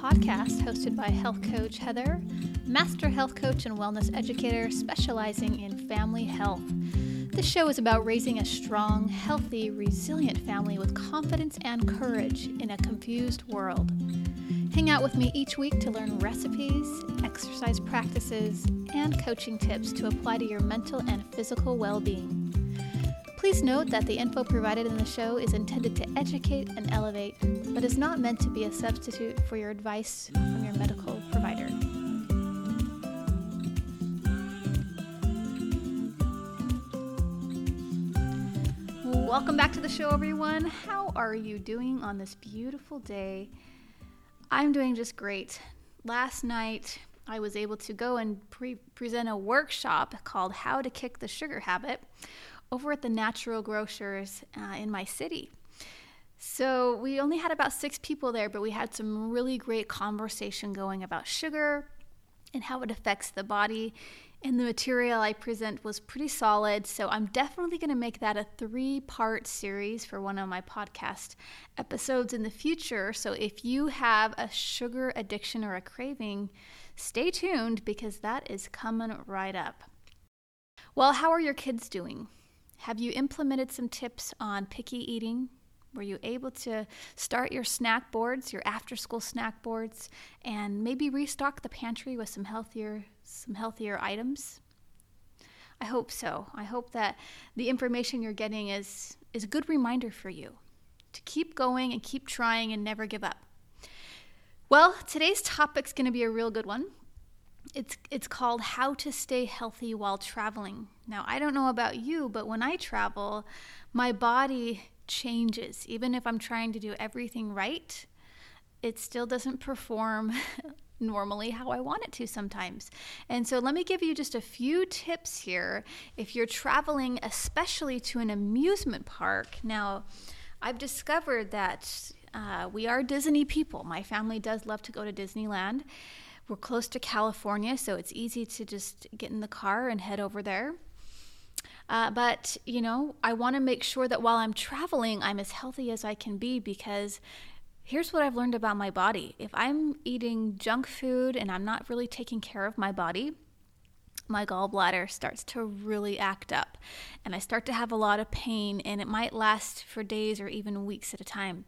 podcast hosted by health coach Heather, master health coach and wellness educator specializing in family health. This show is about raising a strong, healthy, resilient family with confidence and courage in a confused world. Hang out with me each week to learn recipes, exercise practices, and coaching tips to apply to your mental and physical well being. Please note that the info provided in the show is intended to educate and elevate, but is not meant to be a substitute for your advice from your medical provider. Welcome back to the show, everyone. How are you doing on this beautiful day? I'm doing just great. Last night, I was able to go and pre- present a workshop called How to Kick the Sugar Habit over at the Natural Grocers uh, in my city. So we only had about six people there, but we had some really great conversation going about sugar and how it affects the body. And the material I present was pretty solid. So I'm definitely going to make that a three part series for one of my podcast episodes in the future. So if you have a sugar addiction or a craving, stay tuned because that is coming right up. Well, how are your kids doing? Have you implemented some tips on picky eating? Were you able to start your snack boards, your after school snack boards, and maybe restock the pantry with some healthier some healthier items? I hope so. I hope that the information you're getting is is a good reminder for you to keep going and keep trying and never give up. Well, today's topic's going to be a real good one it's it's called How to Stay Healthy While Traveling. Now, I don't know about you, but when I travel, my body changes. Even if I'm trying to do everything right, it still doesn't perform normally how I want it to sometimes. And so let me give you just a few tips here if you're traveling especially to an amusement park. Now, I've discovered that uh, we are Disney people. My family does love to go to Disneyland. We're close to California, so it's easy to just get in the car and head over there. Uh, but, you know, I want to make sure that while I'm traveling, I'm as healthy as I can be because here's what I've learned about my body. If I'm eating junk food and I'm not really taking care of my body, my gallbladder starts to really act up and I start to have a lot of pain, and it might last for days or even weeks at a time.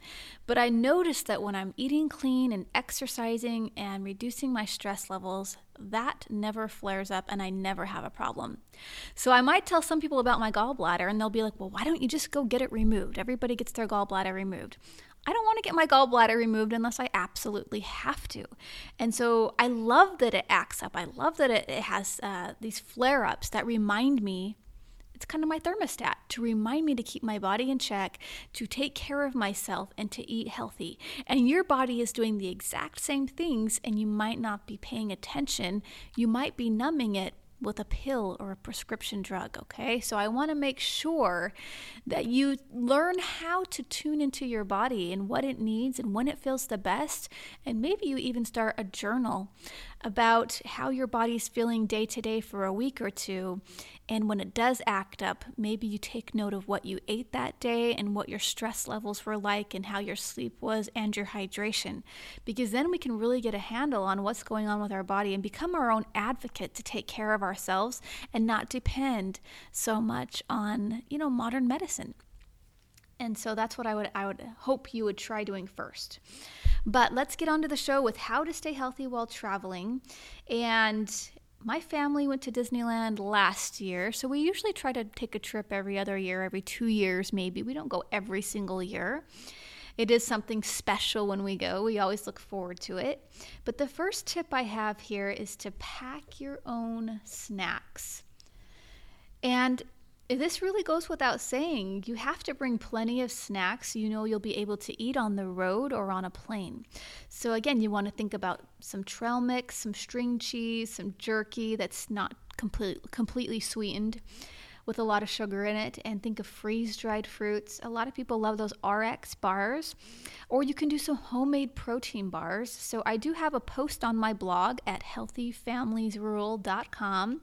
But I notice that when I'm eating clean and exercising and reducing my stress levels, that never flares up and I never have a problem. So I might tell some people about my gallbladder and they'll be like, well, why don't you just go get it removed? Everybody gets their gallbladder removed. I don't want to get my gallbladder removed unless I absolutely have to. And so I love that it acts up. I love that it, it has uh, these flare ups that remind me it's kind of my thermostat to remind me to keep my body in check, to take care of myself, and to eat healthy. And your body is doing the exact same things, and you might not be paying attention. You might be numbing it with a pill or a prescription drug, okay? So I want to make sure that you learn how to tune into your body and what it needs and when it feels the best. And maybe you even start a journal about how your body's feeling day to day for a week or two. And when it does act up, maybe you take note of what you ate that day and what your stress levels were like and how your sleep was and your hydration. Because then we can really get a handle on what's going on with our body and become our own advocate to take care of ourselves and not depend so much on, you know, modern medicine. And so that's what I would I would hope you would try doing first. But let's get on to the show with how to stay healthy while traveling. And my family went to Disneyland last year, so we usually try to take a trip every other year, every 2 years maybe. We don't go every single year. It is something special when we go. We always look forward to it. But the first tip I have here is to pack your own snacks. And this really goes without saying. You have to bring plenty of snacks you know you'll be able to eat on the road or on a plane. So, again, you want to think about some trail mix, some string cheese, some jerky that's not complete, completely sweetened with a lot of sugar in it and think of freeze dried fruits. A lot of people love those RX bars, or you can do some homemade protein bars. So I do have a post on my blog at healthyfamiliesrule.com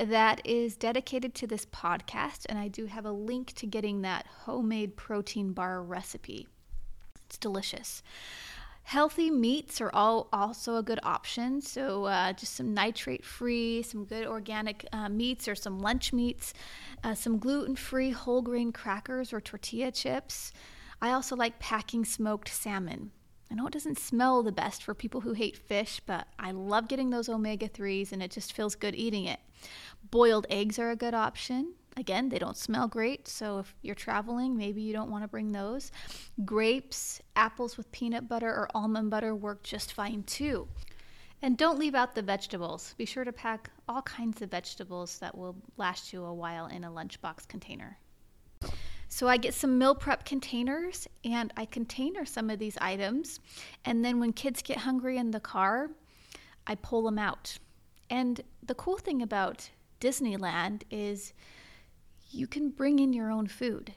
that is dedicated to this podcast, and I do have a link to getting that homemade protein bar recipe. It's delicious. Healthy meats are all also a good option. So, uh, just some nitrate free, some good organic uh, meats or some lunch meats, uh, some gluten free whole grain crackers or tortilla chips. I also like packing smoked salmon. I know it doesn't smell the best for people who hate fish, but I love getting those omega 3s and it just feels good eating it. Boiled eggs are a good option. Again, they don't smell great, so if you're traveling, maybe you don't want to bring those. Grapes, apples with peanut butter or almond butter work just fine too. And don't leave out the vegetables. Be sure to pack all kinds of vegetables that will last you a while in a lunchbox container. So I get some meal prep containers and I container some of these items. And then when kids get hungry in the car, I pull them out. And the cool thing about Disneyland is you can bring in your own food.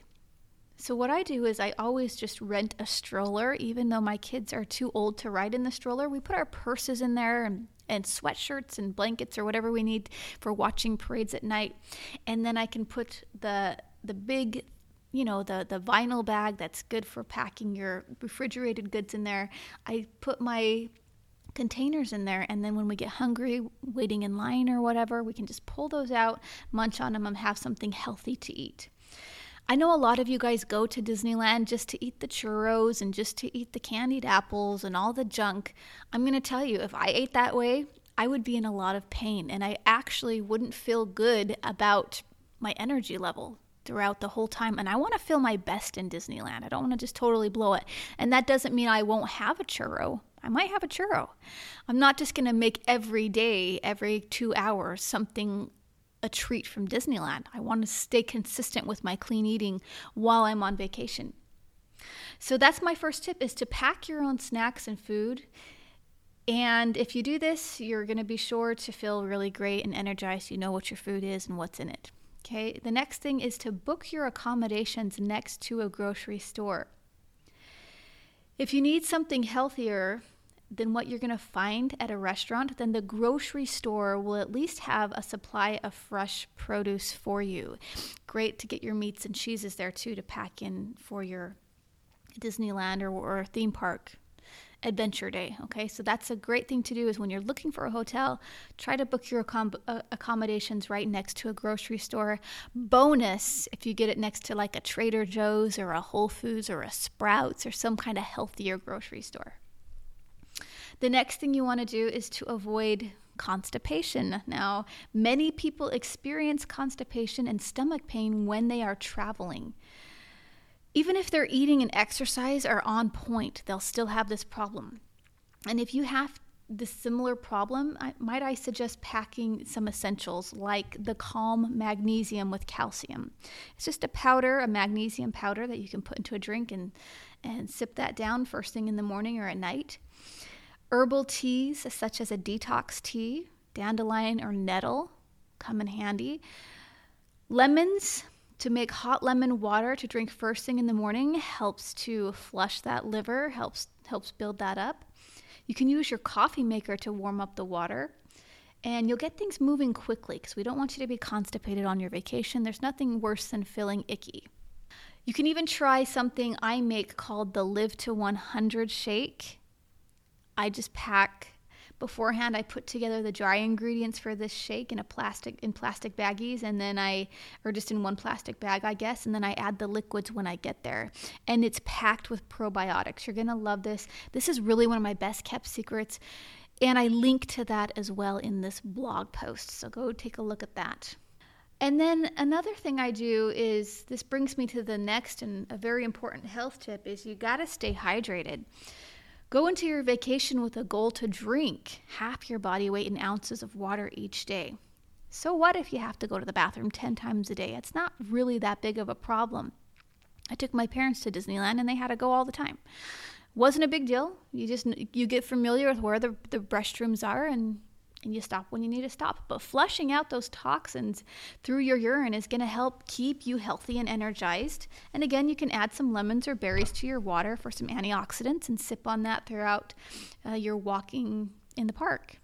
So, what I do is I always just rent a stroller, even though my kids are too old to ride in the stroller. We put our purses in there and, and sweatshirts and blankets or whatever we need for watching parades at night. And then I can put the, the big you know the the vinyl bag that's good for packing your refrigerated goods in there i put my containers in there. And then when we get hungry, waiting in line or whatever, we can just pull those out, munch on them, and have something healthy to eat. I know a lot of you guys go to Disneyland just to eat the churros and just to eat the candied apples and all the junk. I'm going to tell you, if I ate that way, I would be in a lot of pain and I actually wouldn't feel good about my energy level throughout the whole time. And I want to feel my best in Disneyland. I don't want to just totally blow it. And that doesn't mean I won't have a churro. I might have a churro. I'm not just going to make every day, every two hours, something a treat from Disneyland. I want to stay consistent with my clean eating while I'm on vacation. So that's my first tip is to pack your own snacks and food. And if you do this, you're going to be sure to feel really great and energized. You know what your food is and what's in it. Okay? The next thing is to book your accommodations next to a grocery store. If you need something healthier, than what you're going to find at a restaurant, then the grocery store will at least have a supply of fresh produce for you. Great to get your meats and cheeses there too to pack in for your Disneyland or, or theme park adventure day. Okay, so that's a great thing to do is when you're looking for a hotel, try to book your accom- uh, accommodations right next to a grocery store. Bonus if you get it next to like a Trader Joe's or a Whole Foods or a Sprouts or some kind of healthier grocery store. The next thing you want to do is to avoid constipation. Now, many people experience constipation and stomach pain when they are traveling. Even if their eating and exercise are on point, they'll still have this problem. And if you have the similar problem, I, might I suggest packing some essentials like the Calm Magnesium with calcium. It's just a powder, a magnesium powder that you can put into a drink and, and sip that down first thing in the morning or at night. Herbal teas, such as a detox tea, dandelion or nettle, come in handy. Lemons, to make hot lemon water to drink first thing in the morning helps to flush that liver, helps helps build that up. You can use your coffee maker to warm up the water. And you'll get things moving quickly because we don't want you to be constipated on your vacation. There's nothing worse than feeling icky. You can even try something I make called the Live to 100 shake. I just pack beforehand I put together the dry ingredients for this shake in a plastic in plastic baggies and then I or just in one plastic bag I guess and then I add the liquids when I get there. And it's packed with probiotics. You're going to love this. This is really one of my best kept secrets and I link to that as well in this blog post so go take a look at that. And then another thing I do is this brings me to the next and a very important health tip is you got to stay hydrated Go into your vacation with a goal to drink half your body weight in ounces of water each day. So, what if you have to go to the bathroom 10 times a day? It's not really that big of a problem. I took my parents to Disneyland and they had to go all the time. Wasn't a big deal. You just you get familiar with where the, the restrooms are and and you stop when you need to stop. But flushing out those toxins through your urine is going to help keep you healthy and energized. And again, you can add some lemons or berries to your water for some antioxidants and sip on that throughout uh, your walking in the park.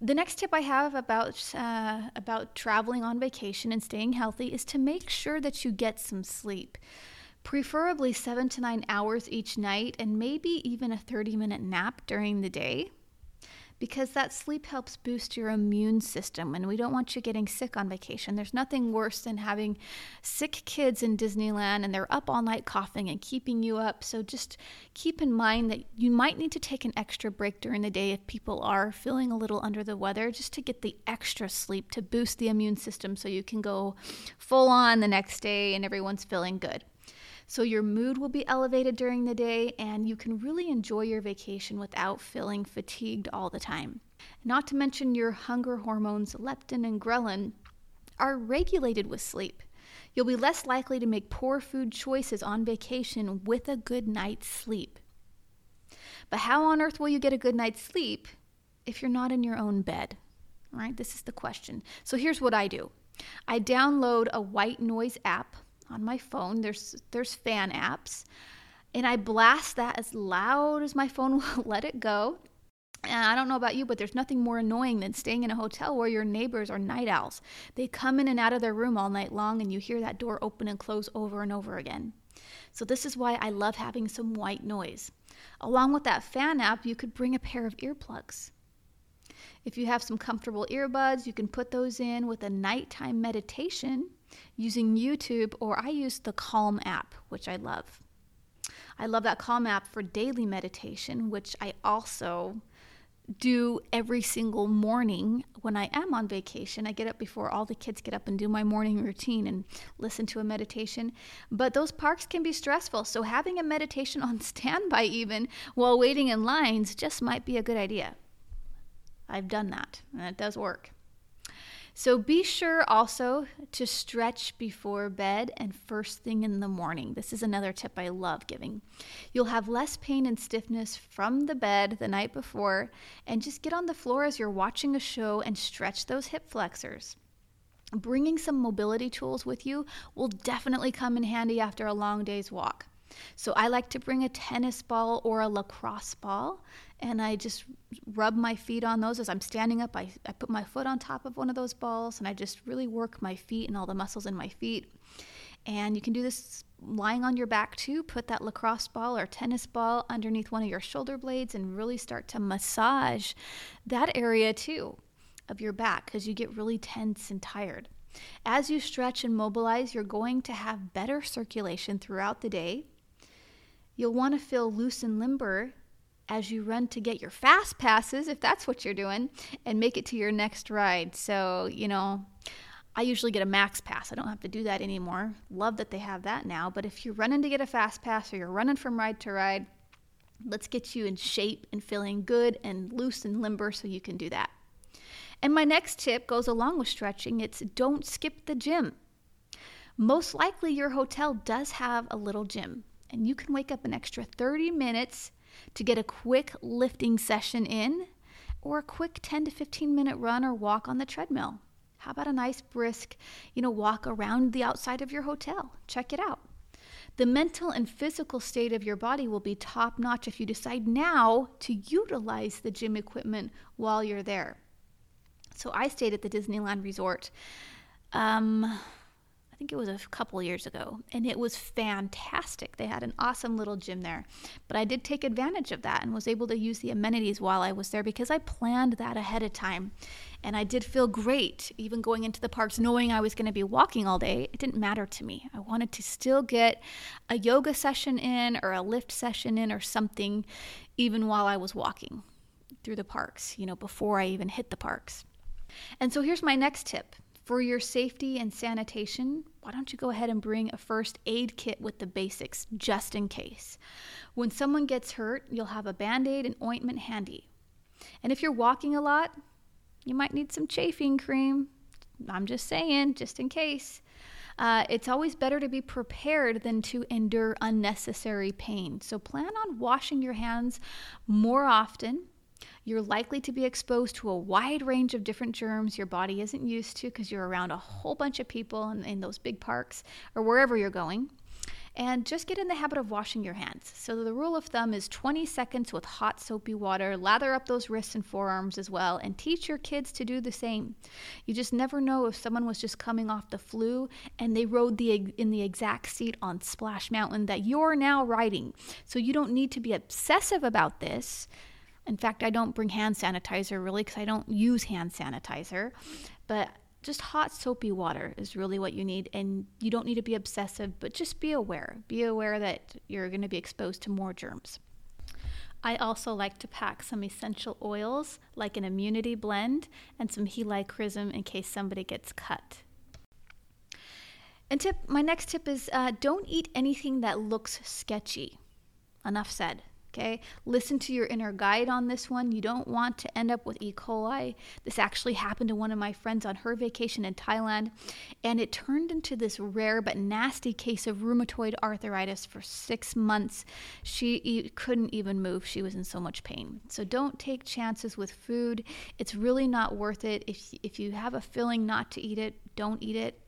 The next tip I have about uh, about traveling on vacation and staying healthy is to make sure that you get some sleep preferably seven to nine hours each night, and maybe even a 30 minute nap during the day because that sleep helps boost your immune system and we don't want you getting sick on vacation. There's nothing worse than having sick kids in Disneyland and they're up all night coughing and keeping you up. So just keep in mind that you might need to take an extra break during the day if people are feeling a little under the weather just to get the extra sleep to boost the immune system so you can go full on the next day and everyone's feeling good. So your mood will be elevated during the day and you can really enjoy your vacation without feeling fatigued all the time. Not to mention your hunger hormones, leptin and ghrelin, are regulated with sleep. You'll be less likely to make poor food choices on vacation with a good night's sleep. But how on earth will you get a good night's sleep if you're not in your own bed? Right? This is the question. So here's what I do. I download a white noise app on my phone. There's there's fan apps, and I blast that as loud as my phone will let it go. And I don't know about you, but there's nothing more annoying than staying in a hotel where your neighbors are night owls. They come in and out of their room all night long, and you hear that door open and close over and over again. So, this is why I love having some white noise. Along with that fan app, you could bring a pair of earplugs. If you have some comfortable earbuds, you can put those in with a nighttime meditation using YouTube, or I use the Calm app, which I love. I love that Calm app for daily meditation, which I also do every single morning when I am on vacation. I get up before all the kids get up and do my morning routine and listen to a meditation. But those parks can be stressful, so having a meditation on standby, even while waiting in lines, just might be a good idea. I've done that, and it does work. So be sure also to stretch before bed and first thing in the morning. This is another tip I love giving. You'll have less pain and stiffness from the bed the night before, and just get on the floor as you're watching a show and stretch those hip flexors. Bringing some mobility tools with you will definitely come in handy after a long day's walk. So I like to bring a tennis ball or a lacrosse ball and I just rub my feet on those as I'm standing up. I, I put my foot on top of one of those balls and I just really work my feet and all the muscles in my feet. And you can do this lying on your back too. Put that lacrosse ball or tennis ball underneath one of your shoulder blades and really start to massage that area too of your back because you get really tense and tired. As you stretch and mobilize, you're going to have better circulation throughout the day. You'll want to feel loose and limber as you run to get your fast passes, if that's what you're doing, and make it to your next ride. So, you know, I usually get a max pass. I don't have to do that anymore. Love that they have that now. But if you're running to get a fast pass or you're running from ride to ride, let's get you in shape and feeling good and loose and limber so you can do that. And my next tip goes along with stretching it's don't skip the gym. Most likely, your hotel does have a little gym, and you can wake up an extra 30 minutes to get a quick lifting session in or a quick 10 to 15 minute run or walk on the treadmill. How about a nice brisk, you know, walk around the outside of your hotel? Check it out. The mental and physical state of your body will be top notch if you decide now to utilize the gym equipment while you're there. So I stayed at the Disneyland Resort. Um, think it was a couple years ago, and it was fantastic. They had an awesome little gym there. But I did take advantage of that and was able to use the amenities while I was there because I planned that ahead of time. And I did feel great, even going into the parks knowing I was going to be walking all day. It didn't matter to me. I wanted to still get a yoga session in or a lift session in or something, even while I was walking through the parks, you know, before I even hit the parks. And so here's my next tip for your safety and sanitation, why don't you go ahead and bring a first aid kit with the basics just in case? When someone gets hurt, you'll have a band aid and ointment handy. And if you're walking a lot, you might need some chafing cream. I'm just saying, just in case. Uh, it's always better to be prepared than to endure unnecessary pain. So plan on washing your hands more often you're likely to be exposed to a wide range of different germs your body isn't used to because you're around a whole bunch of people in, in those big parks or wherever you're going. and just get in the habit of washing your hands. So, the rule of thumb is 20 seconds with hot soapy water. Lather up those wrists and forearms as well, and teach your kids to do the same. You just never know if someone was just coming off the flu and they rode the in the exact seat on Splash Mountain that you're now riding. So, you don't need to be obsessive about this. In fact, I don't bring hand sanitizer really because I don't use hand sanitizer. But just hot soapy water is really what you need and you don't need to be obsessive but just be aware be aware that you're going to be exposed to more germs I also like to pack some essential oils like an immunity blend and some helichrysum in case somebody gets cut. And tip, my next tip is uh, don't eat anything that looks sketchy. Enough said. Okay, listen to your inner guide on this one. You don't want to end up with E. coli. This actually happened to one of my friends on her vacation in Thailand, and it turned into this rare but nasty case of rheumatoid arthritis for six months. She e- couldn't even move, she was in so much pain. So don't take chances with food. It's really not worth it. If, if you have a feeling not to eat it, don't eat it.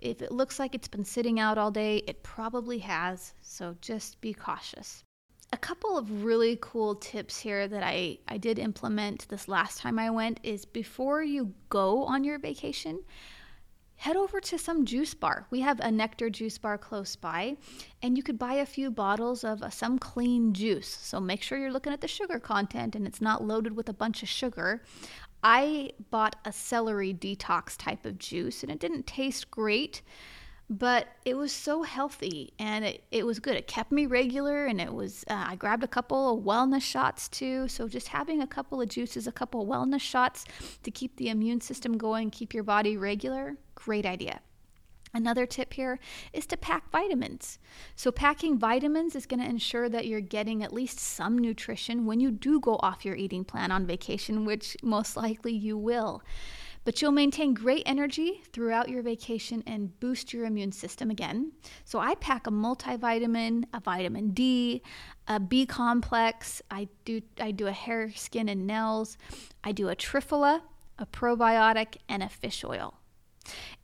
If it looks like it's been sitting out all day, it probably has. So just be cautious a couple of really cool tips here that I, I did implement this last time I went is before you go on your vacation, head over to some juice bar. We have a nectar juice bar close by, and you could buy a few bottles of uh, some clean juice. So make sure you're looking at the sugar content and it's not loaded with a bunch of sugar. I bought a celery detox type of juice, and it didn't taste great but it was so healthy and it, it was good. It kept me regular and it was, uh, I grabbed a couple of wellness shots too. So just having a couple of juices, a couple of wellness shots to keep the immune system going, keep your body regular, great idea. Another tip here is to pack vitamins. So, packing vitamins is going to ensure that you're getting at least some nutrition when you do go off your eating plan on vacation, which most likely you will. But you'll maintain great energy throughout your vacation and boost your immune system again. So I pack a multivitamin, a vitamin D, a B complex. I do I do a hair, skin, and nails. I do a triphala, a probiotic, and a fish oil.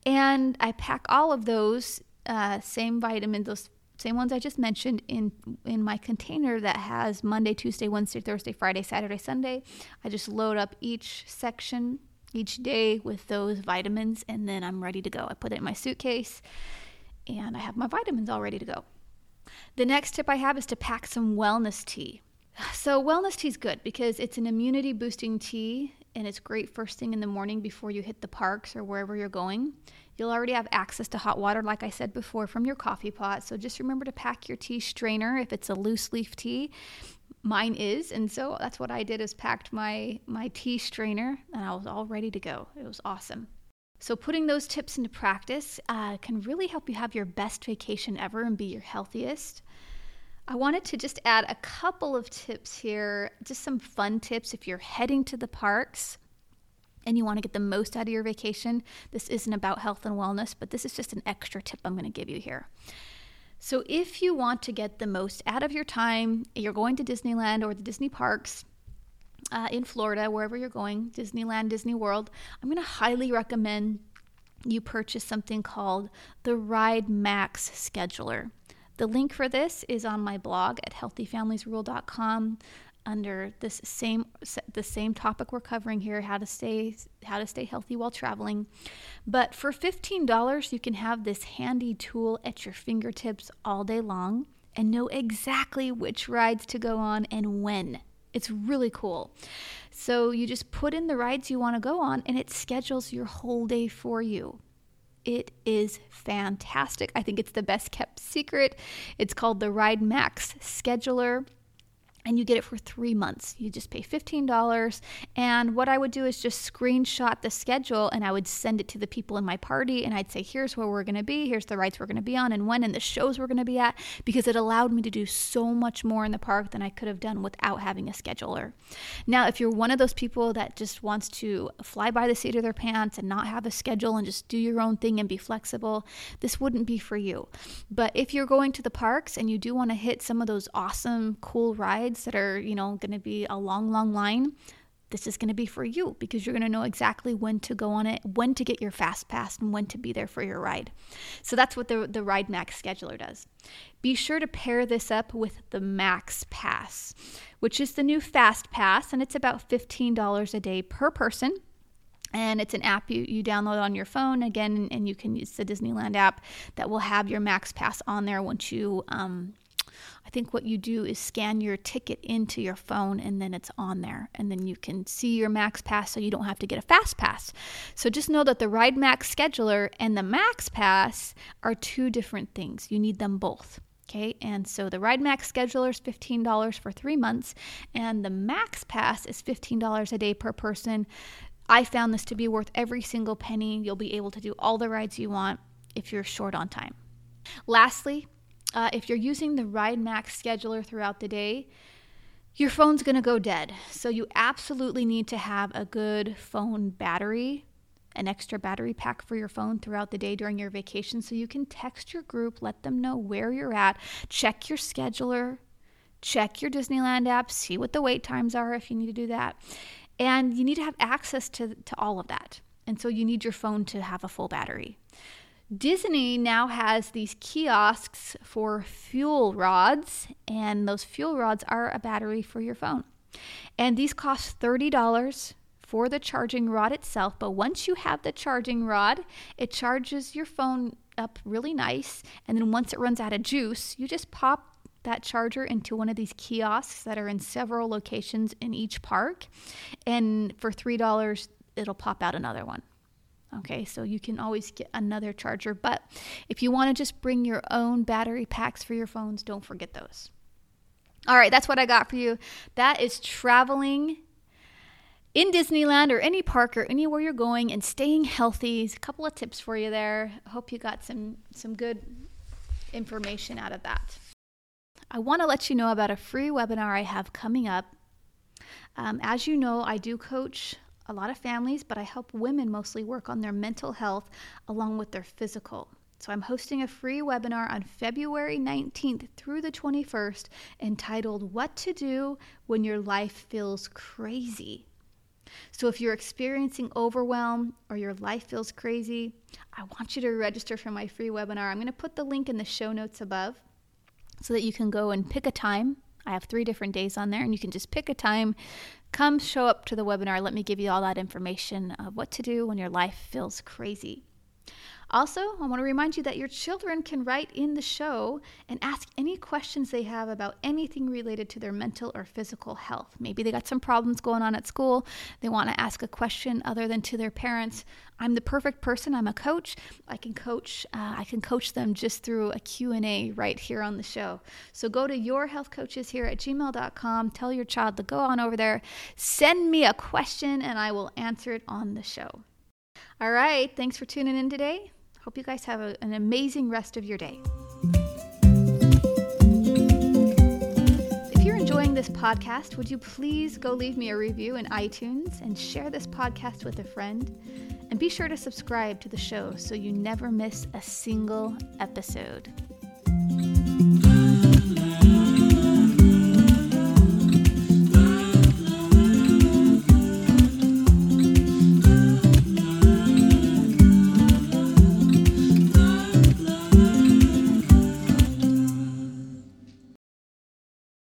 And I pack all of those uh, same vitamins, those same ones I just mentioned in in my container that has Monday, Tuesday, Wednesday, Thursday, Friday, Saturday, Sunday. I just load up each section each day with those vitamins, and then I'm ready to go. I put it in my suitcase, and I have my vitamins all ready to go. The next tip I have is to pack some wellness tea. So, wellness tea is good because it's an immunity boosting tea and it's great first thing in the morning before you hit the parks or wherever you're going. You'll already have access to hot water, like I said before, from your coffee pot. So, just remember to pack your tea strainer if it's a loose leaf tea mine is and so that's what i did is packed my my tea strainer and i was all ready to go it was awesome so putting those tips into practice uh, can really help you have your best vacation ever and be your healthiest i wanted to just add a couple of tips here just some fun tips if you're heading to the parks and you want to get the most out of your vacation this isn't about health and wellness but this is just an extra tip i'm going to give you here so, if you want to get the most out of your time, you're going to Disneyland or the Disney parks uh, in Florida, wherever you're going, Disneyland, Disney World, I'm going to highly recommend you purchase something called the Ride Max Scheduler. The link for this is on my blog at healthyfamiliesrule.com under this same the same topic we're covering here how to stay how to stay healthy while traveling. But for $15 you can have this handy tool at your fingertips all day long and know exactly which rides to go on and when. It's really cool. So you just put in the rides you want to go on and it schedules your whole day for you it is fantastic. I think it's the best kept secret. It's called the Ride Max Scheduler and you get it for three months. You just pay $15. And what I would do is just screenshot the schedule and I would send it to the people in my party. And I'd say, here's where we're going to be, here's the rides we're going to be on, and when, and the shows we're going to be at, because it allowed me to do so much more in the park than I could have done without having a scheduler. Now, if you're one of those people that just wants to fly by the seat of their pants and not have a schedule and just do your own thing and be flexible, this wouldn't be for you. But if you're going to the parks and you do want to hit some of those awesome, cool rides, that are, you know, going to be a long, long line, this is going to be for you because you're going to know exactly when to go on it, when to get your fast pass, and when to be there for your ride. So that's what the, the Ride Max scheduler does. Be sure to pair this up with the Max Pass, which is the new fast pass, and it's about $15 a day per person and it's an app you, you download on your phone again and you can use the disneyland app that will have your max pass on there once you um, I think what you do is scan your ticket into your phone and then it's on there. And then you can see your Max Pass so you don't have to get a Fast Pass. So just know that the Ride Max scheduler and the Max Pass are two different things. You need them both. Okay, and so the Ride Max scheduler is $15 for three months, and the Max Pass is $15 a day per person. I found this to be worth every single penny. You'll be able to do all the rides you want if you're short on time. Lastly, uh, if you're using the Ride Max scheduler throughout the day, your phone's going to go dead. So you absolutely need to have a good phone battery, an extra battery pack for your phone throughout the day during your vacation so you can text your group, let them know where you're at, check your scheduler, check your Disneyland app, see what the wait times are if you need to do that. And you need to have access to, to all of that. And so you need your phone to have a full battery. Disney now has these kiosks for fuel rods, and those fuel rods are a battery for your phone. And these cost $30 for the charging rod itself, but once you have the charging rod, it charges your phone up really nice. And then once it runs out of juice, you just pop that charger into one of these kiosks that are in several locations in each park. And for $3, it'll pop out another one. Okay, so you can always get another charger. But if you want to just bring your own battery packs for your phones, don't forget those. All right, that's what I got for you. That is traveling in Disneyland or any park or anywhere you're going and staying healthy. a couple of tips for you there. Hope you got some some good information out of that. I want to let you know about a free webinar I have coming up. Um, as you know, I do coach a lot of families, but I help women mostly work on their mental health along with their physical. So I'm hosting a free webinar on February 19th through the 21st entitled What to Do When Your Life Feels Crazy. So if you're experiencing overwhelm or your life feels crazy, I want you to register for my free webinar. I'm going to put the link in the show notes above so that you can go and pick a time. I have three different days on there, and you can just pick a time, Come show up to the webinar. Let me give you all that information of what to do when your life feels crazy. Also, I want to remind you that your children can write in the show and ask any questions they have about anything related to their mental or physical health. Maybe they got some problems going on at school. They want to ask a question other than to their parents. I'm the perfect person. I'm a coach. I can coach. Uh, I can coach them just through a Q&A right here on the show. So go to yourhealthcoaches here at gmail.com. Tell your child to go on over there. Send me a question and I will answer it on the show. All right. Thanks for tuning in today. Hope you guys have a, an amazing rest of your day. If you're enjoying this podcast, would you please go leave me a review in iTunes and share this podcast with a friend? And be sure to subscribe to the show so you never miss a single episode.